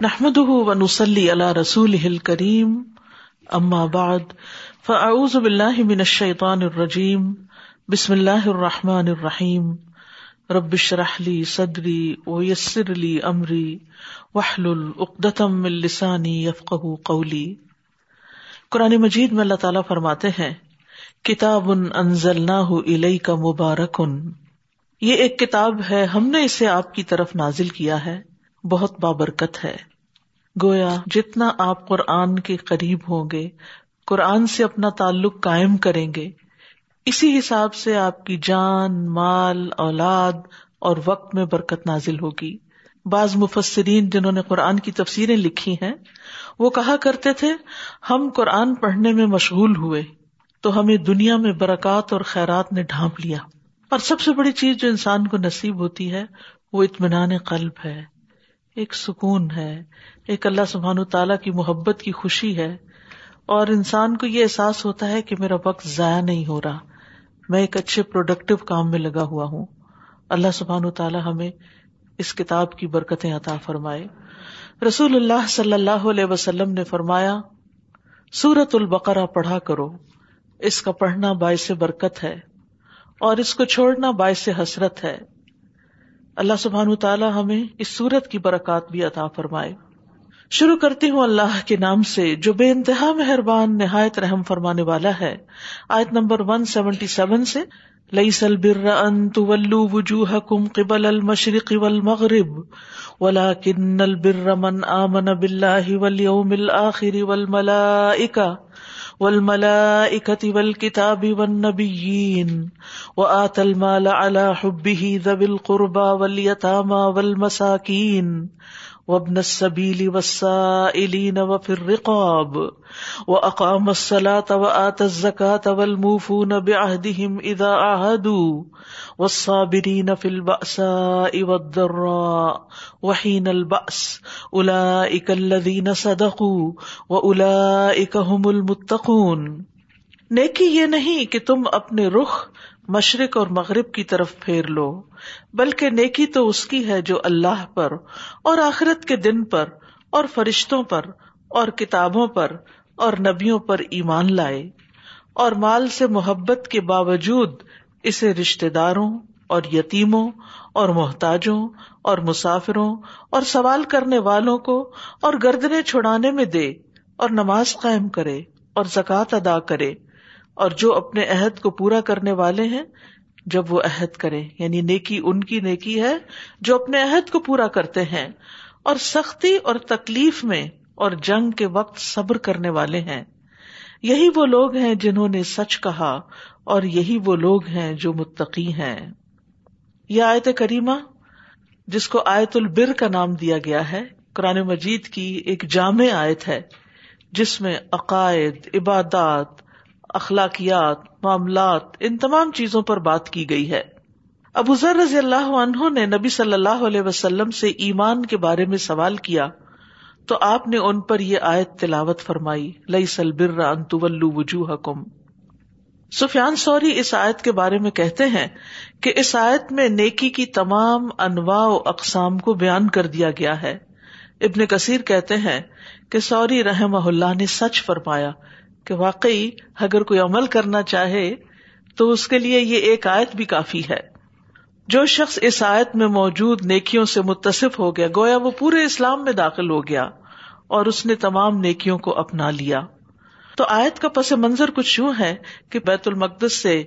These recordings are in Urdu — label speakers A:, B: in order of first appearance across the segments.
A: نحمد ونسلی علی رسول کریم اما بعد فاعوذ باللہ من الشیطان الرجیم بسم اللہ الرحمٰن الرحیم ربش رحلی صدری ویسر لی امری وحل العقدم السانی یفق قولی قرآن مجید میں اللہ تعالیٰ فرماتے ہیں، کتاب انزل نہ کا مبارکن یہ ایک کتاب ہے، ہم نے اسے آپ کی طرف نازل کیا ہے۔ بہت بابرکت ہے۔ گویا جتنا آپ قرآن کے قریب ہوں گے، قرآن سے اپنا تعلق قائم کریں گے، اسی حساب سے آپ کی جان، مال، اولاد اور وقت میں برکت نازل ہوگی۔ بعض مفسرین جنہوں نے قرآن کی تفسیریں لکھی ہیں، وہ کہا کرتے تھے، ہم قرآن پڑھنے میں مشغول ہوئے، تو ہمیں دنیا میں برکات اور خیرات نے ڈھانپ لیا۔ اور سب سے بڑی چیز جو انسان کو نصیب ہوتی ہے، وہ اطمینان قلب ہے۔ ایک سکون ہے، ایک اللہ سبحان تعالیٰ کی محبت کی خوشی ہے۔ اور انسان کو یہ احساس ہوتا ہے کہ میرا وقت ضائع نہیں ہو رہا۔ میں ایک اچھے پروڈکٹیو کام میں لگا ہوا ہوں۔ اللہ سبحان تعالیٰ ہمیں اس کتاب کی برکتیں عطا فرمائے۔ رسول اللہ صلی اللہ علیہ وسلم نے فرمایا سورت البقرا پڑھا کرو۔ اس کا پڑھنا باعث برکت ہے اور اس کو چھوڑنا باعث حسرت ہے۔ اللہ سبحان تعالیٰ ہمیں اس سورت کی برکات بھی عطا فرمائے۔ شروع کرتی ہوں اللہ کے نام سے جو بے انتہا مہربان نہایت رحم فرمانے والا ہے۔ آیت نمبر ون سیونٹی سیون سے لئی سل بر ان طلو وجوہ کم قبل المشرق والمغرب ولا کن البر من آمن باللہ والیوم الآخر والملائکہ والملائکة والکتاب والنبیین وآت المال على حبه ذوی القربى والیتاما والمساکین وابن السبيل والسائلين وفي الرقاب وأقام الصلاة وآت الزكاة والموفون بعهدهم إذا عهدوا والصابرين في البأساء والضراء وحين البأس أولئك الذين صدقوا وأولئك هم المتقون نیکی یہ نہیں کہ تم اپنے رخ مشرق اور مغرب کی طرف پھیر لو، بلکہ نیکی تو اس کی ہے جو اللہ پر اور آخرت کے دن پر اور فرشتوں پر اور کتابوں پر اور نبیوں پر ایمان لائے، اور مال سے محبت کے باوجود اسے رشتے داروں اور یتیموں اور محتاجوں اور مسافروں اور سوال کرنے والوں کو اور گردنے چھڑانے میں دے اور نماز قائم کرے اور زکوٰۃ ادا کرے۔ اور جو اپنے عہد کو پورا کرنے والے ہیں، جب وہ عہد کرے یعنی نیکی ان کی نیکی ہے جو اپنے عہد کو پورا کرتے ہیں۔ اور سختی اور تکلیف میں اور جنگ کے وقت صبر کرنے والے ہیں۔ یہی وہ لوگ ہیں جنہوں نے سچ کہا، اور یہی وہ لوگ ہیں جو متقی ہیں۔ یہ آیت کریمہ، جس کو آیت البر کا نام دیا گیا ہے، قرآن مجید کی ایک جامع آیت ہے، جس میں عقائد، عبادات اخلاقیات، معاملات، ان تمام چیزوں پر بات کی گئی ہے۔ ابو ذر رضی اللہ عنہ نے نبی صلی اللہ علیہ وسلم سے ایمان کے بارے میں سوال کیا تو آپ نے ان پر یہ آیت تلاوت فرمائی لئی سل بر وجوہ کم سفیان سوری اس آیت کے بارے میں کہتے ہیں کہ اس آیت میں نیکی کی تمام انواع و اقسام کو بیان کر دیا گیا ہے۔ ابن کثیر کہتے ہیں کہ سوری رحم اللہ نے سچ فرمایا کہ واقعی اگر کوئی عمل کرنا چاہے تو اس کے لیے یہ ایک آیت بھی کافی ہے۔ جو شخص اس آیت میں موجود نیکیوں سے متصف ہو گیا، گویا وہ پورے اسلام میں داخل ہو گیا اور اس نے تمام نیکیوں کو اپنا لیا۔ تو آیت کا پس منظر کچھ یوں ہے کہ بیت المقدس سے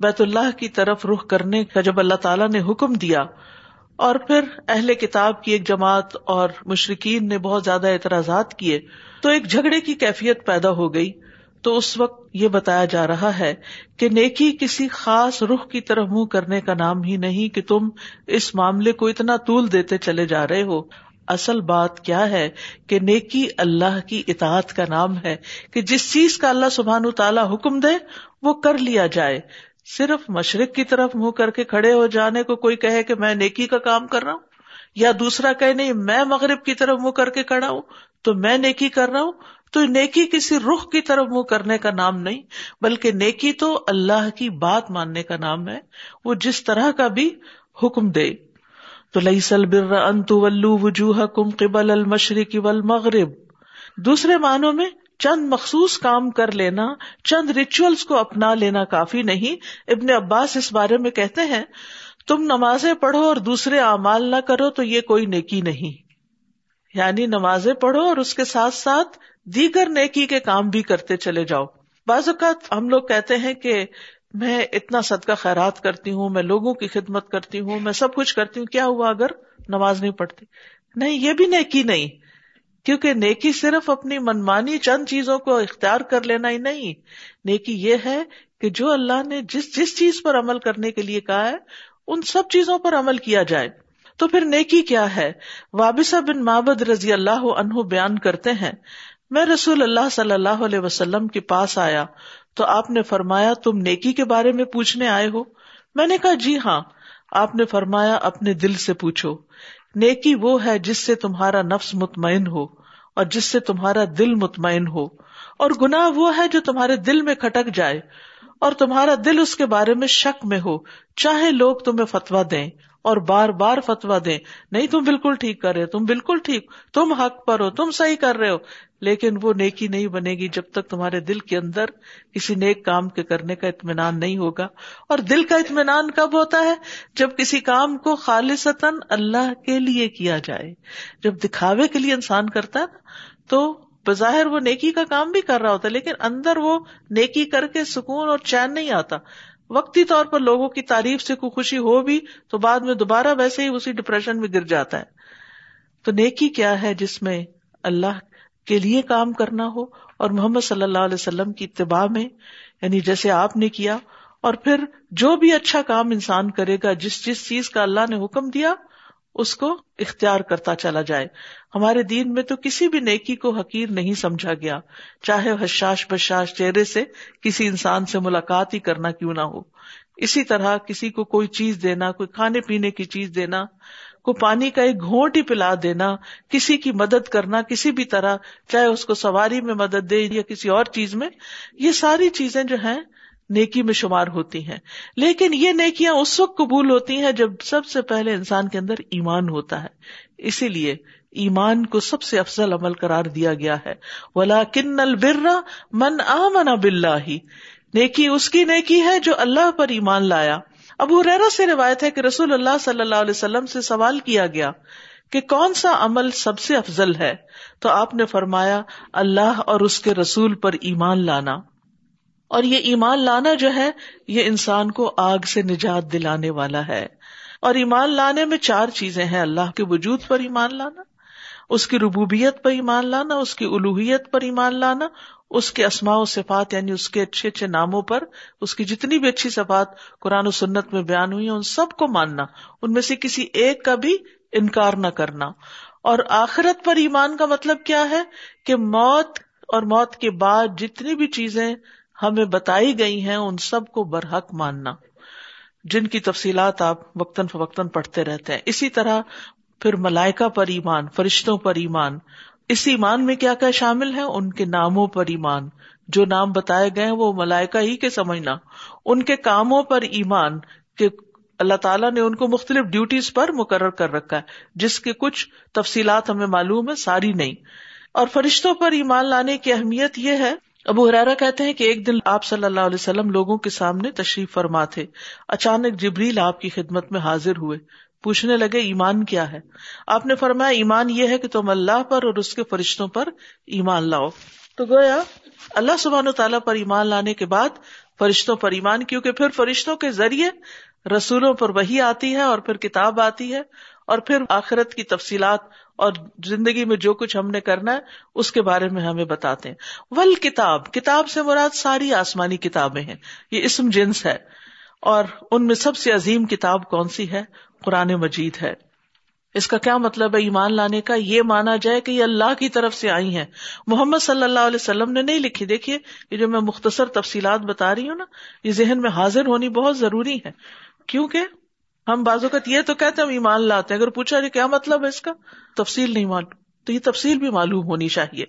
A: بیت اللہ کی طرف رخ کرنے کا جب اللہ تعالیٰ نے حکم دیا اور پھر اہل کتاب کی ایک جماعت اور مشرقین نے بہت زیادہ اعتراضات کیے، تو ایک جھگڑے کی کیفیت پیدا ہو گئی۔ تو اس وقت یہ بتایا جا رہا ہے کہ نیکی کسی خاص رخ کی طرف منہ کرنے کا نام ہی نہیں کہ تم اس معاملے کو اتنا طول دیتے چلے جا رہے ہو۔ اصل بات کیا ہے کہ نیکی اللہ کی اطاعت کا نام ہے کہ جس چیز کا اللہ سبحان تعالیٰ حکم دے وہ کر لیا جائے۔ صرف مشرق کی طرف منہ کر کے کھڑے ہو جانے کو کوئی کہے کہ میں نیکی کا کام کر رہا ہوں یا دوسرا کہ نہیں میں مغرب کی طرف منہ کر کے کھڑا ہوں تو میں نیکی کر رہا ہوں تو نیکی کسی رخ کی طرف منہ کرنے کا نام نہیں، بلکہ نیکی تو اللہ کی بات ماننے کا نام ہے، وہ جس طرح کا بھی حکم دے۔ تو لئی سل بر ولو وجوہ کم قبل المشرق والمغرب۔ دوسرے معنوں میں، چند مخصوص کام کر لینا، چند ریچولس کو اپنا لینا کافی نہیں۔ ابن عباس اس بارے میں کہتے ہیں، تم نمازیں پڑھو اور دوسرے اعمال نہ کرو تو یہ کوئی نیکی نہیں۔ یعنی نمازیں پڑھو اور اس کے ساتھ ساتھ دیگر نیکی کے کام بھی کرتے چلے جاؤ۔ بعض اوقات ہم لوگ کہتے ہیں کہ میں اتنا صدقہ خیرات کرتی ہوں، میں لوگوں کی خدمت کرتی ہوں، میں سب کچھ کرتی ہوں، کیا ہوا اگر نماز نہیں پڑھتی؟ نہیں، یہ بھی نیکی نہیں، کیونکہ نیکی صرف اپنی منمانی چند چیزوں کو اختیار کر لینا ہی نہیں۔ نیکی یہ ہے کہ جو اللہ نے جس جس چیز پر عمل کرنے کے لیے کہا ہے، ان سب چیزوں پر عمل کیا جائے۔ تو پھر نیکی کیا ہے؟ وابسا بن مابد رضی اللہ عنہ بیان کرتے ہیں میں رسول اللہ صلی اللہ علیہ وسلم کے پاس آیا تو آپ نے فرمایا، تم نیکی کے بارے میں پوچھنے آئے ہو؟ میں نے کہا جی ہاں۔ آپ نے فرمایا، اپنے دل سے پوچھو۔ نیکی وہ ہے جس سے تمہارا نفس مطمئن ہو اور جس سے تمہارا دل مطمئن ہو۔ اور گناہ وہ ہے جو تمہارے دل میں کھٹک جائے اور تمہارا دل اس کے بارے میں شک میں ہو۔ چاہے لوگ تمہیں فتوا دیں۔ اور بار بار فتوا دیں۔ نہیں، تم بالکل ٹھیک کر رہے تم بالکل ٹھیک، تم حق پر ہو، تم صحیح کر رہے ہو، لیکن وہ نیکی نہیں بنے گی جب تک تمہارے دل کے اندر کسی نیک کام کے کرنے کا اطمینان نہیں ہوگا۔ اور دل کا اطمینان کب ہوتا ہے؟ جب کسی کام کو خالصتاً اللہ کے لیے کیا جائے۔ جب دکھاوے کے لیے انسان کرتا ہے نا، تو بظاہر وہ نیکی کا کام بھی کر رہا ہوتا ہے، لیکن اندر وہ نیکی کر کے سکون اور چین نہیں آتا۔ وقتی طور پر لوگوں کی تعریف سے کوئی خوشی ہو بھی تو بعد میں دوبارہ ویسے ہی اسی ڈپریشن میں گر جاتا ہے۔ تو نیکی کیا ہے جس میں اللہ کے لیے کام کرنا ہو اور محمد صلی اللہ علیہ وسلم کی اتباع میں یعنی جیسے آپ نے کیا، اور پھر جو بھی اچھا کام انسان کرے گا، جس جس چیز کا اللہ نے حکم دیا اس کو اختیار کرتا چلا جائے۔ ہمارے دین میں تو کسی بھی نیکی کو حقیر نہیں سمجھا گیا۔ چاہے حشاش بشاش چہرے سے کسی انسان سے ملاقات ہی کرنا کیوں نہ ہو۔ اسی طرح کسی کو کوئی چیز دینا، کوئی کھانے پینے کی چیز دینا کو پانی کا ایک گھونٹ ہی پلا دینا، کسی کی مدد کرنا، کسی بھی طرح چاہے اس کو سواری میں مدد دے یا کسی اور چیز میں، یہ ساری چیزیں جو ہیں نیکی میں شمار ہوتی ہیں۔ لیکن یہ نیکیاں اس وقت قبول ہوتی ہیں جب سب سے پہلے انسان کے اندر ایمان ہوتا ہے۔ اسی لیے ایمان کو سب سے افضل عمل قرار دیا گیا ہے۔ ولا کن البرا من آمن بلّہ نیکی اس کی نیکی ہے جو اللہ پر ایمان لایا۔ ابو ریرا سے روایت ہے کہ رسول اللہ صلی اللہ علیہ وسلم سے سوال کیا گیا کہ کون سا عمل سب سے افضل ہے؟ تو آپ نے فرمایا، اللہ اور اس کے رسول پر ایمان لانا۔ اور یہ ایمان لانا جو ہے، یہ انسان کو آگ سے نجات دلانے والا ہے۔ اور ایمان لانے میں چار چیزیں ہیں، اللہ کے وجود پر ایمان لانا، اس کی ربوبیت پر ایمان لانا، اس کی الوحیت پر ایمان لانا، اس کے اسماء و صفات یعنی اس کے اچھے اچھے ناموں پر، اس کی جتنی بھی اچھی صفات قرآن و سنت میں بیان ہوئی ہیں، ان سب کو ماننا۔ ان میں سے کسی ایک کا بھی انکار نہ کرنا۔ اور آخرت پر ایمان کا مطلب کیا ہے؟ کہ موت اور موت کے بعد جتنی بھی چیزیں ہمیں بتائی گئی ہیں ان سب کو برحق ماننا۔ جن کی تفصیلات آپ وقتاً فوقتاً پڑھتے رہتے ہیں۔ اسی طرح پھر ملائکہ پر ایمان، فرشتوں پر ایمان۔ اس ایمان میں کیا کیا شامل ہے ان کے ناموں پر ایمان۔ جو نام بتائے گئے ہیں وہ ملائکہ ہی کے سمجھنا۔ ان کے کاموں پر ایمان کہ اللہ تعالیٰ نے ان کو مختلف ڈیوٹیز پر مقرر کر رکھا ہے۔ جس کے کچھ تفصیلات ہمیں معلوم ہے ساری نہیں۔ اور فرشتوں پر ایمان لانے کی اہمیت یہ ہے ابو حرارا کہتے ہیں کہ ایک دن آپ صلی اللہ علیہ وسلم لوگوں کے سامنے تشریف فرما تھے۔ اچانک جبریل آپ کی خدمت میں حاضر ہوئے۔ پوچھنے لگے، ایمان کیا ہے؟ آپ نے فرمایا، ایمان یہ ہے کہ تم اللہ پر اور اس کے فرشتوں پر ایمان لاؤ۔ تو گویا، اللہ سبحان و تعالیٰ پر ایمان لانے کے بعد فرشتوں پر ایمان، کیونکہ پھر فرشتوں کے ذریعے رسولوں پر وہی آتی ہے اور پھر کتاب آتی ہے۔ اور پھر آخرت کی تفصیلات اور زندگی میں جو کچھ ہم نے کرنا ہے، اس کے بارے میں ہمیں بتاتے ہیں۔ ول کتاب کتاب سے مراد ساری آسمانی کتابیں ہیں۔ یہ اسم جنس ہے۔ اور ان میں سب سے عظیم کتاب کون سی ہے؟ قرآن مجید ہے۔ اس کا کیا مطلب ہے؟ ایمان لانے کا۔ یہ مانا جائے کہ یہ اللہ کی طرف سے آئی ہیں۔ محمد صلی اللہ علیہ وسلم نے نہیں لکھی۔ دیکھیے یہ جو میں مختصر تفصیلات بتا رہی ہوں نا، یہ ذہن میں حاضر ہونی بہت ضروری ہے۔ کیونکہ ہم بازو کا یہ تو کہتے ہیں ہم ایمان لاتے ہیں، اگر پوچھا جائے کیا مطلب ہے اس کا؟ تفصیل نہیں معلوم، تو یہ تفصیل بھی معلوم ہونی چاہیے۔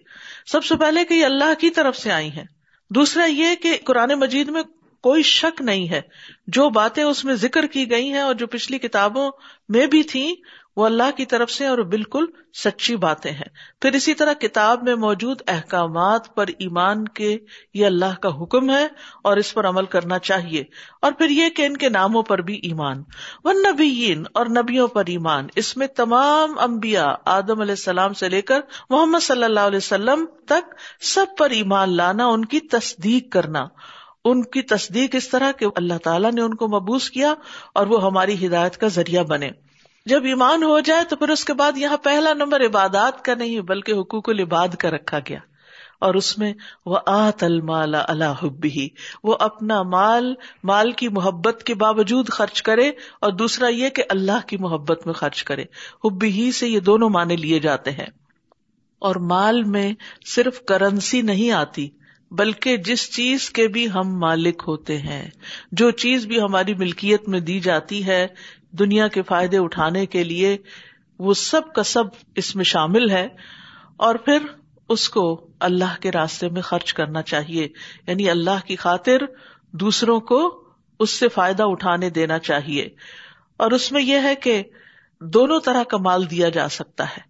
A: سب سے پہلے کہ یہ اللہ کی طرف سے آئی ہیں۔ دوسرا یہ کہ قرآن مجید میں کوئی شک نہیں ہے۔ جو باتیں اس میں ذکر کی گئی ہیں اور جو پچھلی کتابوں میں بھی تھیں وہ اللہ کی طرف سے اور بالکل سچی باتیں ہیں۔ پھر اسی طرح کتاب میں موجود احکامات پر ایمان کے یہ اللہ کا حکم ہے اور اس پر عمل کرنا چاہیے۔ اور پھر یہ کہ ان کے ناموں پر بھی ایمان۔ و نبیین اور نبیوں پر ایمان۔ اس میں تمام انبیاء آدم علیہ السلام سے لے کر محمد صلی اللہ علیہ وسلم تک سب پر ایمان لانا، ان کی تصدیق کرنا۔ ان کی تصدیق اس طرح کہ اللہ تعالیٰ نے ان کو مبوس کیا اور وہ ہماری ہدایت کا ذریعہ بنے۔ جب ایمان ہو جائے تو پھر اس کے بعد یہاں پہلا نمبر عبادات کا نہیں، بلکہ حقوق العباد کا رکھا گیا۔ اور اس میں وہ آت المال اللہ حبی وہ اپنا مال مال کی محبت کے باوجود خرچ کرے اور دوسرا یہ کہ اللہ کی محبت میں خرچ کرے۔ حبی ہی سے یہ دونوں معنی لیے جاتے ہیں۔ اور مال میں صرف کرنسی نہیں آتی بلکہ جس چیز کے بھی ہم مالک ہوتے ہیں، جو چیز بھی ہماری ملکیت میں دی جاتی ہے دنیا کے فائدے اٹھانے کے لیے، وہ سب کا سب اس میں شامل ہے اور پھر اس کو اللہ کے راستے میں خرچ کرنا چاہیے۔ یعنی اللہ کی خاطر دوسروں کو اس سے فائدہ اٹھانے دینا چاہیے۔ اور اس میں یہ ہے کہ دونوں طرح کا مال دیا جا سکتا ہے۔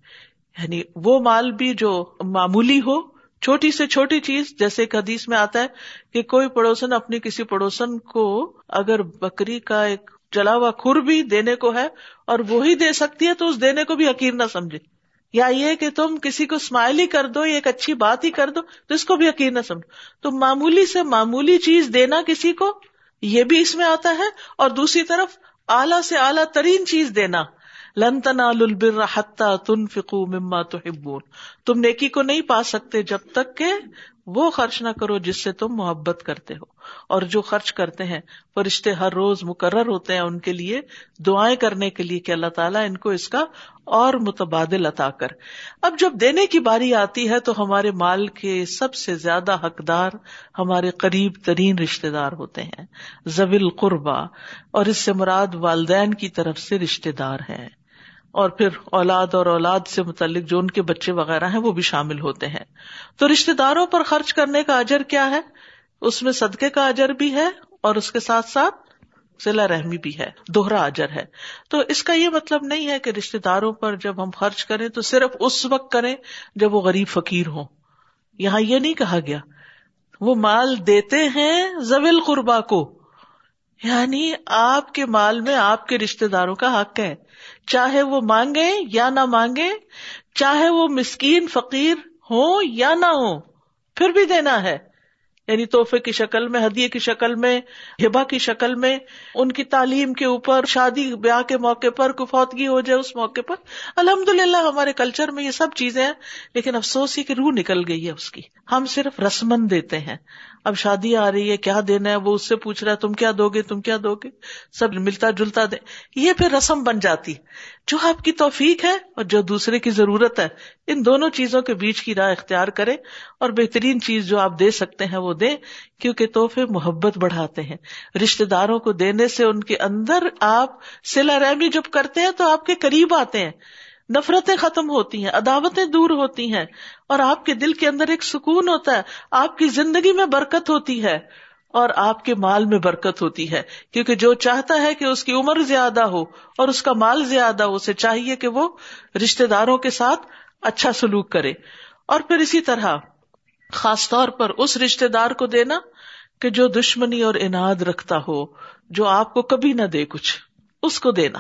A: یعنی وہ مال بھی جو معمولی ہو چھوٹی سے چھوٹی چیز، جیسے ایک حدیث میں آتا ہے کہ کوئی پڑوسن اپنی کسی پڑوسن کو اگر بکری کا ایک جلا ہوا کھر بھی دینے کو ہے اور وہی دے سکتی ہے تو اس دینے کو بھی حقیر نہ سمجھے۔ یا یہ کہ تم کسی کو اسمائل ہی کر دو یا ایک اچھی بات ہی کر دو تو اس کو بھی یقین نہ سمجھو۔ تو معمولی سے معمولی چیز دینا کسی کو، یہ بھی اس میں آتا ہے۔ اور دوسری طرف اعلیٰ سے اعلیٰ ترین چیز دینا۔ لن البر حتى تنفقوا مما تحبون۔ تم نیکی کو نہیں پا سکتے جب تک کہ وہ خرچ نہ کرو جس سے تم محبت کرتے ہو۔ اور جو خرچ کرتے ہیں، فرشتے ہر روز مقرر ہوتے ہیں ان کے لیے دعائیں کرنے کے لیے کہ اللہ تعالیٰ ان کو اس کا اور متبادل عطا کر۔ اب جب دینے کی باری آتی ہے تو ہمارے مال کے سب سے زیادہ حقدار ہمارے قریب ترین رشتے دار ہوتے ہیں زبل قربا اور اس سے مراد والدین کی طرف سے رشتے دار ہیں۔ اور پھر اولاد اور اولاد سے متعلق جو ان کے بچے وغیرہ ہیں وہ بھی شامل ہوتے ہیں۔ تو رشتے داروں پر خرچ کرنے کا اجر کیا ہے؟ اس میں صدقے کا اجر بھی ہے اور اس کے ساتھ ساتھ ضلع رحمی بھی ہے، دوہرا اجر ہے۔ تو اس کا یہ مطلب نہیں ہے کہ رشتے داروں پر جب ہم خرچ کریں تو صرف اس وقت کریں جب وہ غریب فقیر ہوں۔ یہاں یہ نہیں کہا گیا، وہ مال دیتے ہیں زویل قربا کو۔ یعنی آپ کے مال میں آپ کے رشتے داروں کا حق ہے۔ چاہے وہ مانگے یا نہ مانگے، چاہے وہ مسکین، فقیر ہو یا نہ ہو پھر بھی دینا ہے۔ یعنی تحفے کی شکل میں، ہدیے کی شکل میں ہبا کی شکل میں، ان کی تعلیم کے اوپر، شادی، بیاہ کے موقع پر، کفوتگی ہو جائے اس موقع پر۔ الحمد للہ ہمارے کلچر میں یہ سب چیزیں ہیں، لیکن افسوس ہی کہ روح نکل گئی ہے اس کی۔ ہم صرف رسمن دیتے ہیں۔ اب شادی آ رہی ہے، کیا دینا ہے؟ وہ اس سے پوچھ رہا ہے، تم کیا دو گے تم کیا دو گے سب ملتا جلتا دے۔ یہ پھر رسم بن جاتی۔ جو آپ کی توفیق ہے اور جو دوسرے کی ضرورت ہے ان دونوں چیزوں کے بیچ کی راہ اختیار کرے اور بہترین چیز جو آپ دے سکتے ہیں وہ دیں، کیونکہ تحفے محبت بڑھاتے ہیں۔ رشتے داروں کو دینے سے ان کے اندر آپ سلا رحمی جب کرتے ہیں تو آپ کے قریب آتے ہیں۔ نفرتیں ختم ہوتی ہیں، عداوتیں دور ہوتی ہیں اور آپ کے دل کے اندر ایک سکون ہوتا ہے۔ آپ کی زندگی میں برکت ہوتی ہے اور آپ کے مال میں برکت ہوتی ہے، کیونکہ جو چاہتا ہے کہ اس کی عمر زیادہ ہو اور اس کا مال زیادہ ہو، اسے چاہیے کہ وہ رشتے داروں کے ساتھ اچھا سلوک کرے۔ اور پھر اسی طرح خاص طور پر اس رشتے دار کو دینا کہ جو دشمنی اور اناد رکھتا ہو، جو آپ کو کبھی نہ دے کچھ، اس کو دینا۔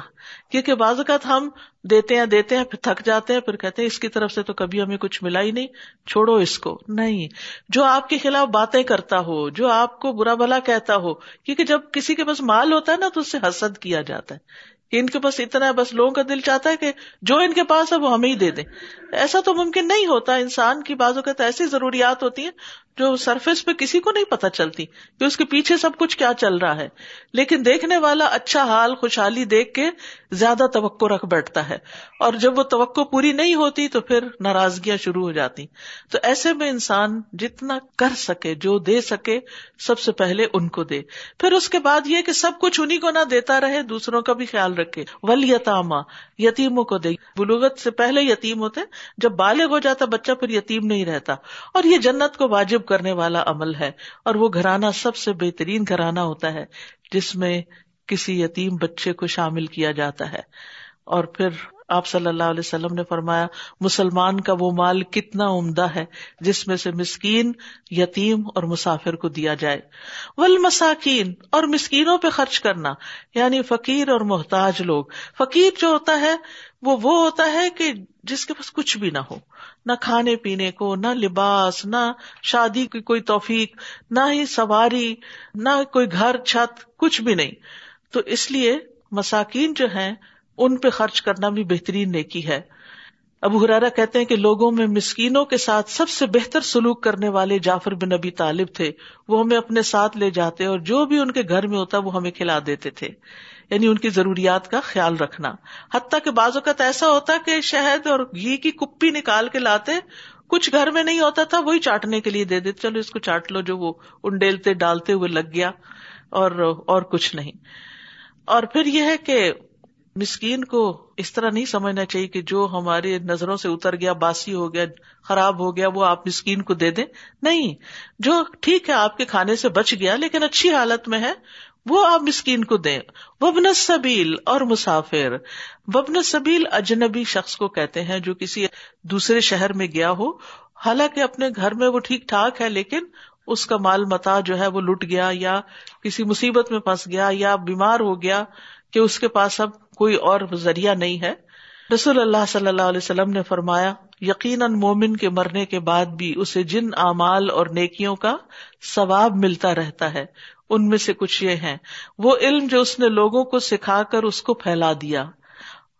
A: کیونکہ بعض اوقات ہم دیتے ہیں دیتے ہیں، پھر تھک جاتے ہیں، پھر کہتے ہیں اس کی طرف سے تو کبھی ہمیں کچھ ملا ہی نہیں، چھوڑو اس کو۔ نہیں۔ جو آپ کے خلاف باتیں کرتا ہو، جو آپ کو برا بھلا کہتا ہو، کیونکہ جب کسی کے پاس مال ہوتا ہے نا، تو اس سے حسد کیا جاتا ہے۔ کہ ان کے پاس اتنا ہے، بس لوگوں کا دل چاہتا ہے کہ جو ان کے پاس ہے وہ ہمیں ہی دے دیں۔ ایسا تو ممکن نہیں ہوتا، انسان کی بازو کا تو ایسی ضروریات ہوتی ہیں۔ جو سرفیس پہ کسی کو نہیں پتا چلتی کہ اس کے پیچھے سب کچھ کیا چل رہا ہے۔ لیکن دیکھنے والا اچھا حال، خوشحالی دیکھ کے زیادہ توقع رکھ بیٹھتا ہے۔ اور جب وہ توقع پوری نہیں ہوتی تو پھر ناراضگیاں شروع ہو جاتی۔ تو ایسے میں انسان جتنا کر سکے، جو دے سکے، سب سے پہلے ان کو دے۔ پھر اس کے بعد یہ کہ سب کچھ انہیں کو نہ دیتا رہے، دوسروں کا بھی خیال رکھے۔ ول یتاما یتیموں کو دے۔ بلوغت سے پہلے یتیم ہوتے، جب بالغ ہو جاتا، بچہ پھر یتیم نہیں رہتا۔ اور یہ جنت کو واجب راغب کرنے والا عمل ہے اور وہ گھرانہ سب سے بہترین گھرانہ ہوتا ہے جس میں کسی یتیم بچے کو شامل کیا جاتا ہے اور پھر آپ صلی اللہ علیہ وسلم نے فرمایا، مسلمان کا وہ مال کتنا عمدہ ہے جس میں سے مسکین، یتیم اور مسافر کو دیا جائے۔ ول مساکین اور مسکینوں پہ خرچ کرنا۔ یعنی فقیر اور محتاج لوگ۔ فقیر جو ہوتا ہے، وہ وہ ہوتا ہے کہ جس کے پاس کچھ بھی نہ ہو۔ نہ کھانے پینے کو، نہ لباس، نہ شادی کی کوئی توفیق، نہ ہی سواری، نہ کوئی گھر، چھت، کچھ بھی نہیں۔ تو اس لیے مساکین جو ہیں ان پہ خرچ کرنا بھی بہترین نیکی ہے۔ ابو حرارا کہتے ہیں کہ لوگوں میں مسکینوں کے ساتھ سب سے بہتر سلوک کرنے والے جعفر بن نبی طالب تھے۔ وہ ہمیں اپنے ساتھ لے جاتے اور جو بھی ان کے گھر میں ہوتا وہ ہمیں کھلا دیتے تھے۔ یعنی ان کی ضروریات کا خیال رکھنا۔ حتیٰ کہ بعض اوقات ایسا ہوتا کہ شہد اور گھی کی کپی نکال کے لاتے، کچھ گھر میں نہیں ہوتا تھا، وہی چاٹنے کے لیے دے دیتے۔ چلو اس کو چاٹ لو، جو وہ انڈیلتے، ڈالتے ہوئے لگ گیا اور اور کچھ نہیں۔ اور پھر یہ ہے کہ مسکین کو اس طرح نہیں سمجھنا چاہیے کہ جو ہماری نظروں سے اتر گیا، باسی ہو گیا، خراب ہو گیا، وہ آپ مسکین کو دے دیں۔ نہیں، جو ٹھیک ہے، آپ کے کھانے سے بچ گیا، لیکن اچھی حالت میں ہے، وہ آپ مسکین کو دیں۔ وبن سبیل اور مسافر۔ وبن سبیل اجنبی شخص کو کہتے ہیں جو کسی دوسرے شہر میں گیا ہو۔ حالانکہ اپنے گھر میں وہ ٹھیک ٹھاک ہے، لیکن اس کا مال متا جو ہے وہ لٹ گیا یا کسی مصیبت میں پھنس گیا یا بیمار ہو گیا کہ اس کے پاس اب کوئی اور ذریعہ نہیں ہے۔ رسول اللہ صلی اللہ علیہ وسلم نے فرمایا، یقیناً مومن کے مرنے کے بعد بھی اسے جن اعمال اور نیکیوں کا ثواب ملتا رہتا ہے، ان میں سے کچھ یہ ہیں۔ وہ علم جو اس نے لوگوں کو سکھا کر اس کو پھیلا دیا،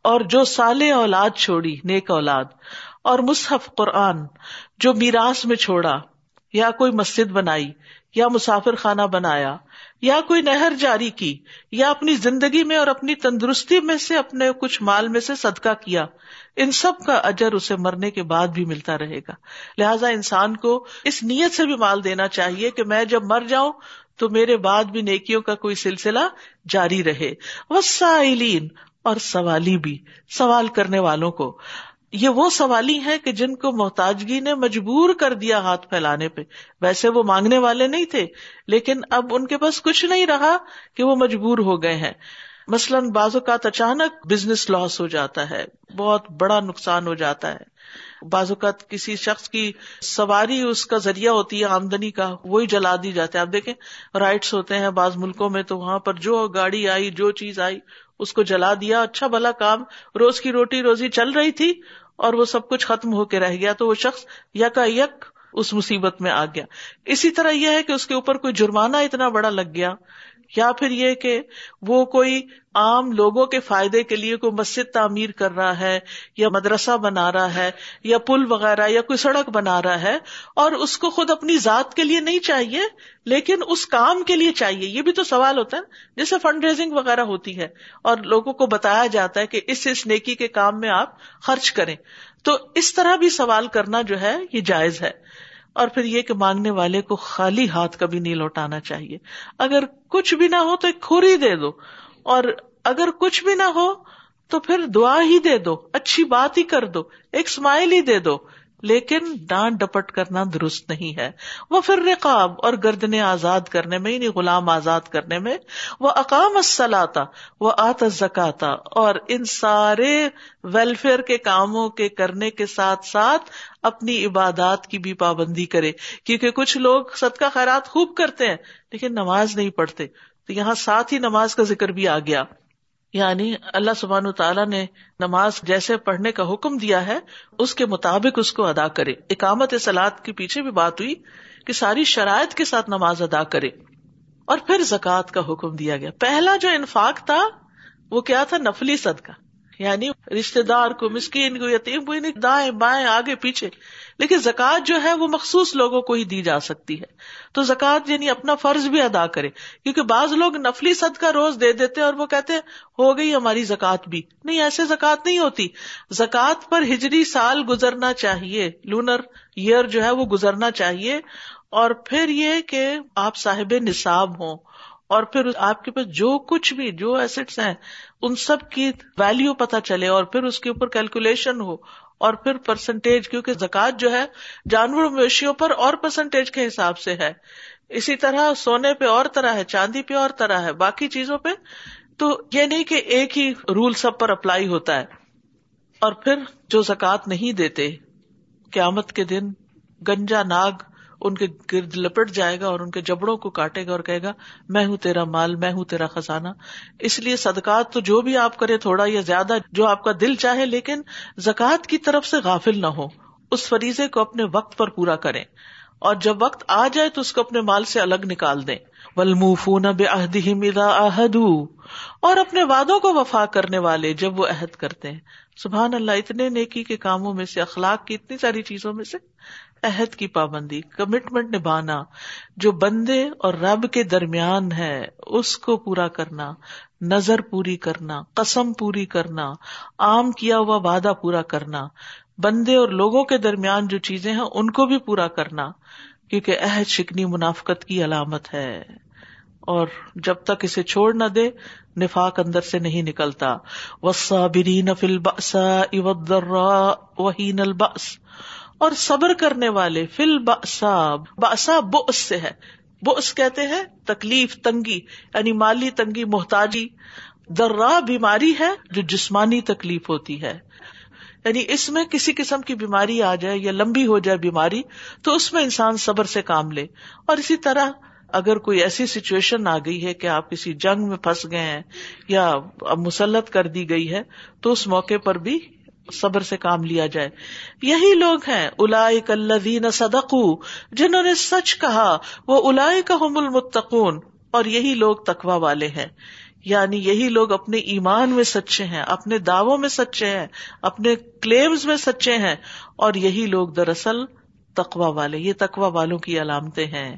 A: اور جو سال اولاد چھوڑی، نیک اولاد، اور مصحف قرآن جو میراث میں چھوڑا۔ یا کوئی مسجد بنائی، یا مسافر خانہ بنایا، یا کوئی نہر جاری کی، یا اپنی زندگی میں اور اپنی تندرستی میں سے اپنے کچھ مال میں سے صدقہ کیا، ان سب کا اجر اسے مرنے کے بعد بھی ملتا رہے گا۔ لہذا انسان کو اس نیت سے بھی مال دینا چاہیے کہ میں جب مر جاؤں تو میرے بعد بھی نیکیوں کا کوئی سلسلہ جاری رہے۔ وہ سائلین اور سوالی بھی، سوال کرنے والوں کو۔ یہ وہ سوالی ہیں کہ جن کو محتاجگی نے مجبور کر دیا ہاتھ پھیلانے پہ۔ ویسے وہ مانگنے والے نہیں تھے، لیکن اب ان کے پاس کچھ نہیں رہا کہ وہ مجبور ہو گئے ہیں۔ مثلاً بعض اوقات اچانک بزنس لاس ہو جاتا ہے، بہت بڑا نقصان ہو جاتا ہے۔ بعض اوقات کسی شخص کی سواری اس کا ذریعہ ہوتی ہے، آمدنی کا، وہی جلا دی جاتے آپ دیکھیں رائٹس ہوتے ہیں بعض ملکوں میں تو وہاں پر جو گاڑی آئی، جو چیز آئی، اس کو جلا دیا اچھا بھلا کام، روز کی روٹی روزی چل رہی تھی اور وہ سب کچھ ختم ہو کے رہ گیا تو وہ شخص یکا یک اس مصیبت میں آ گیا۔ اسی طرح یہ ہے کہ اس کے اوپر کوئی جرمانہ اتنا بڑا لگ گیا یا پھر یہ کہ وہ کوئی عام لوگوں کے فائدے کے لیے کوئی مسجد تعمیر کر رہا ہے، یا مدرسہ بنا رہا ہے، یا پل وغیرہ، یا کوئی سڑک بنا رہا ہے، اور اس کو خود اپنی ذات کے لیے نہیں چاہیے، لیکن اس کام کے لیے چاہیے۔ یہ بھی تو سوال ہوتا ہے، جیسے فنڈ ریزنگ وغیرہ ہوتی ہے، اور لوگوں کو بتایا جاتا ہے کہ اس اس نیکی کے کام میں آپ خرچ کریں۔ تو اس طرح بھی سوال کرنا جو ہے، یہ جائز ہے۔ اور پھر یہ کہ مانگنے والے کو خالی ہاتھ کبھی نہیں لوٹانا چاہیے۔ اگر کچھ بھی نہ ہو تو ایک کھوری دے دو۔ اور اگر کچھ بھی نہ ہو تو پھر دعا ہی دے دو۔ اچھی بات ہی کر دو۔ ایک اسمائل ہی دے دو۔ لیکن ڈانٹ ڈپٹ کرنا درست نہیں ہے۔ وہ پھر رقاب اور گردنے آزاد کرنے میں یعنی غلام آزاد کرنے میں، وہ اقام اسلاتا وہ آت زکاتا اور ان سارے ویلفیئر کے کاموں کے کرنے کے ساتھ ساتھ اپنی عبادات کی بھی پابندی کرے۔ کیونکہ کچھ لوگ صدقہ خیرات خوب کرتے ہیں، لیکن نماز نہیں پڑھتے۔ تو یہاں ساتھ ہی نماز کا ذکر بھی آ گیا۔ یعنی اللہ سبحان تعالیٰ نے نماز جیسے پڑھنے کا حکم دیا ہے، اس کے مطابق اس کو ادا کرے۔ اکامت سلاد کے پیچھے بھی بات ہوئی کہ ساری شرائط کے ساتھ نماز ادا کرے اور پھر زکوٰۃ کا حکم دیا گیا۔ پہلا جو انفاق تھا، وہ کیا تھا؟ نفلی صدقہ۔ یعنی رشتے دار کو، مسکین کو، یتیم کو یعنی دائیں بائیں، آگے پیچھے۔ لیکن زکوٰۃ جو ہے وہ مخصوص لوگوں کو ہی دی جا سکتی ہے۔ تو زکوٰۃ یعنی اپنا فرض بھی ادا کرے کیونکہ بعض لوگ نفلی صد کا روز دے دیتے اور وہ کہتے ہو گئی ہماری زکوٰۃ بھی۔ نہیں، ایسے زکوٰۃ نہیں ہوتی۔ زکوٰۃ پر ہجری سال گزرنا چاہیے۔ لونر ایئر جو ہے وہ گزرنا چاہیے۔ اور پھر یہ کہ آپ صاحب نصاب ہوں۔ اور پھر آپ کے پاس جو کچھ بھی، جو ایسٹس ہیں، ان سب کی ویلو پتا چلے اور پھر اس کے اوپر کیلکولیشن ہو اور پھر پرسنٹیج کیونکہ زکات جو ہے جانور مویشیوں پر اور پرسنٹیج کے حساب سے ہے۔ اسی طرح سونے پہ اور طرح ہے، چاندی پہ اور طرح ہے، باقی چیزوں پہ تو یہ نہیں کہ ایک ہی رول سب پر اپلائی ہوتا ہے۔ اور پھر جو زکات نہیں دیتے، قیامت کے دن گنجا ناگ ان کے گرد لپٹ جائے گا اور ان کے جبڑوں کو کاٹے گا اور کہے گا، میں ہوں تیرا مال، میں ہوں تیرا خزانہ۔ اس لیے صدقات تو جو بھی آپ کرے تھوڑا یا زیادہ جو آپ کا دل چاہے، لیکن زکوٰۃ کی طرف سے غافل نہ ہو۔ اس فریضے کو اپنے وقت پر پورا کریں۔ اور جب وقت آ جائے تو اس کو اپنے مال سے الگ نکال دیں۔ ولمفون بے عہد اور اپنے وادوں کو وفا کرنے والے جب وہ عہد کرتے ہیں۔ سبحان اللہ، اتنے نیکی کے کاموں میں سے، اخلاق کی اتنی ساری چیزوں میں سے۔ عہد کی پابندی کمٹمنٹ نبھانا، جو بندے اور رب کے درمیان ہے، اس کو پورا کرنا، نظر پوری کرنا، قسم پوری کرنا، عام کیا ہوا وعدہ پورا کرنا، بندے اور لوگوں کے درمیان جو چیزیں ہیں، ان کو بھی پورا کرنا، کیونکہ عہد شکنی منافقت کی علامت ہے۔ اور جب تک اسے چھوڑ نہ دے، نفاق اندر سے نہیں نکلتا۔ وسابرین فل بسا وہین البس اور صبر کرنے والے، فل باسا باسا بوس سے ہے۔ بوس کہتے ہیں تکلیف، تنگی یعنی مالی تنگی، محتاجی۔ درا بیماری ہے جو جسمانی تکلیف ہوتی ہے۔ یعنی اس میں کسی قسم کی بیماری آ جائے یا لمبی ہو جائے بیماری، تو اس میں انسان صبر سے کام لے۔ اور اسی طرح اگر کوئی ایسی سچویشن آ گئی ہے کہ آپ کسی جنگ میں پھنس گئے ہیں یا مسلط کر دی گئی ہے، تو اس موقع پر بھی صبر سے کام لیا جائے۔ یہی لوگ ہیں الا صدق جنہوں نے سچ کہا، وہ الاائے کا المتقون، اور یہی لوگ تقوا والے ہیں۔ یعنی یہی لوگ اپنے ایمان میں سچے ہیں، اپنے دعووں میں سچے ہیں، اپنے کلیمز میں سچے ہیں، اور یہی لوگ دراصل تقوا والے، یہ تقوا والوں کی علامتیں ہیں۔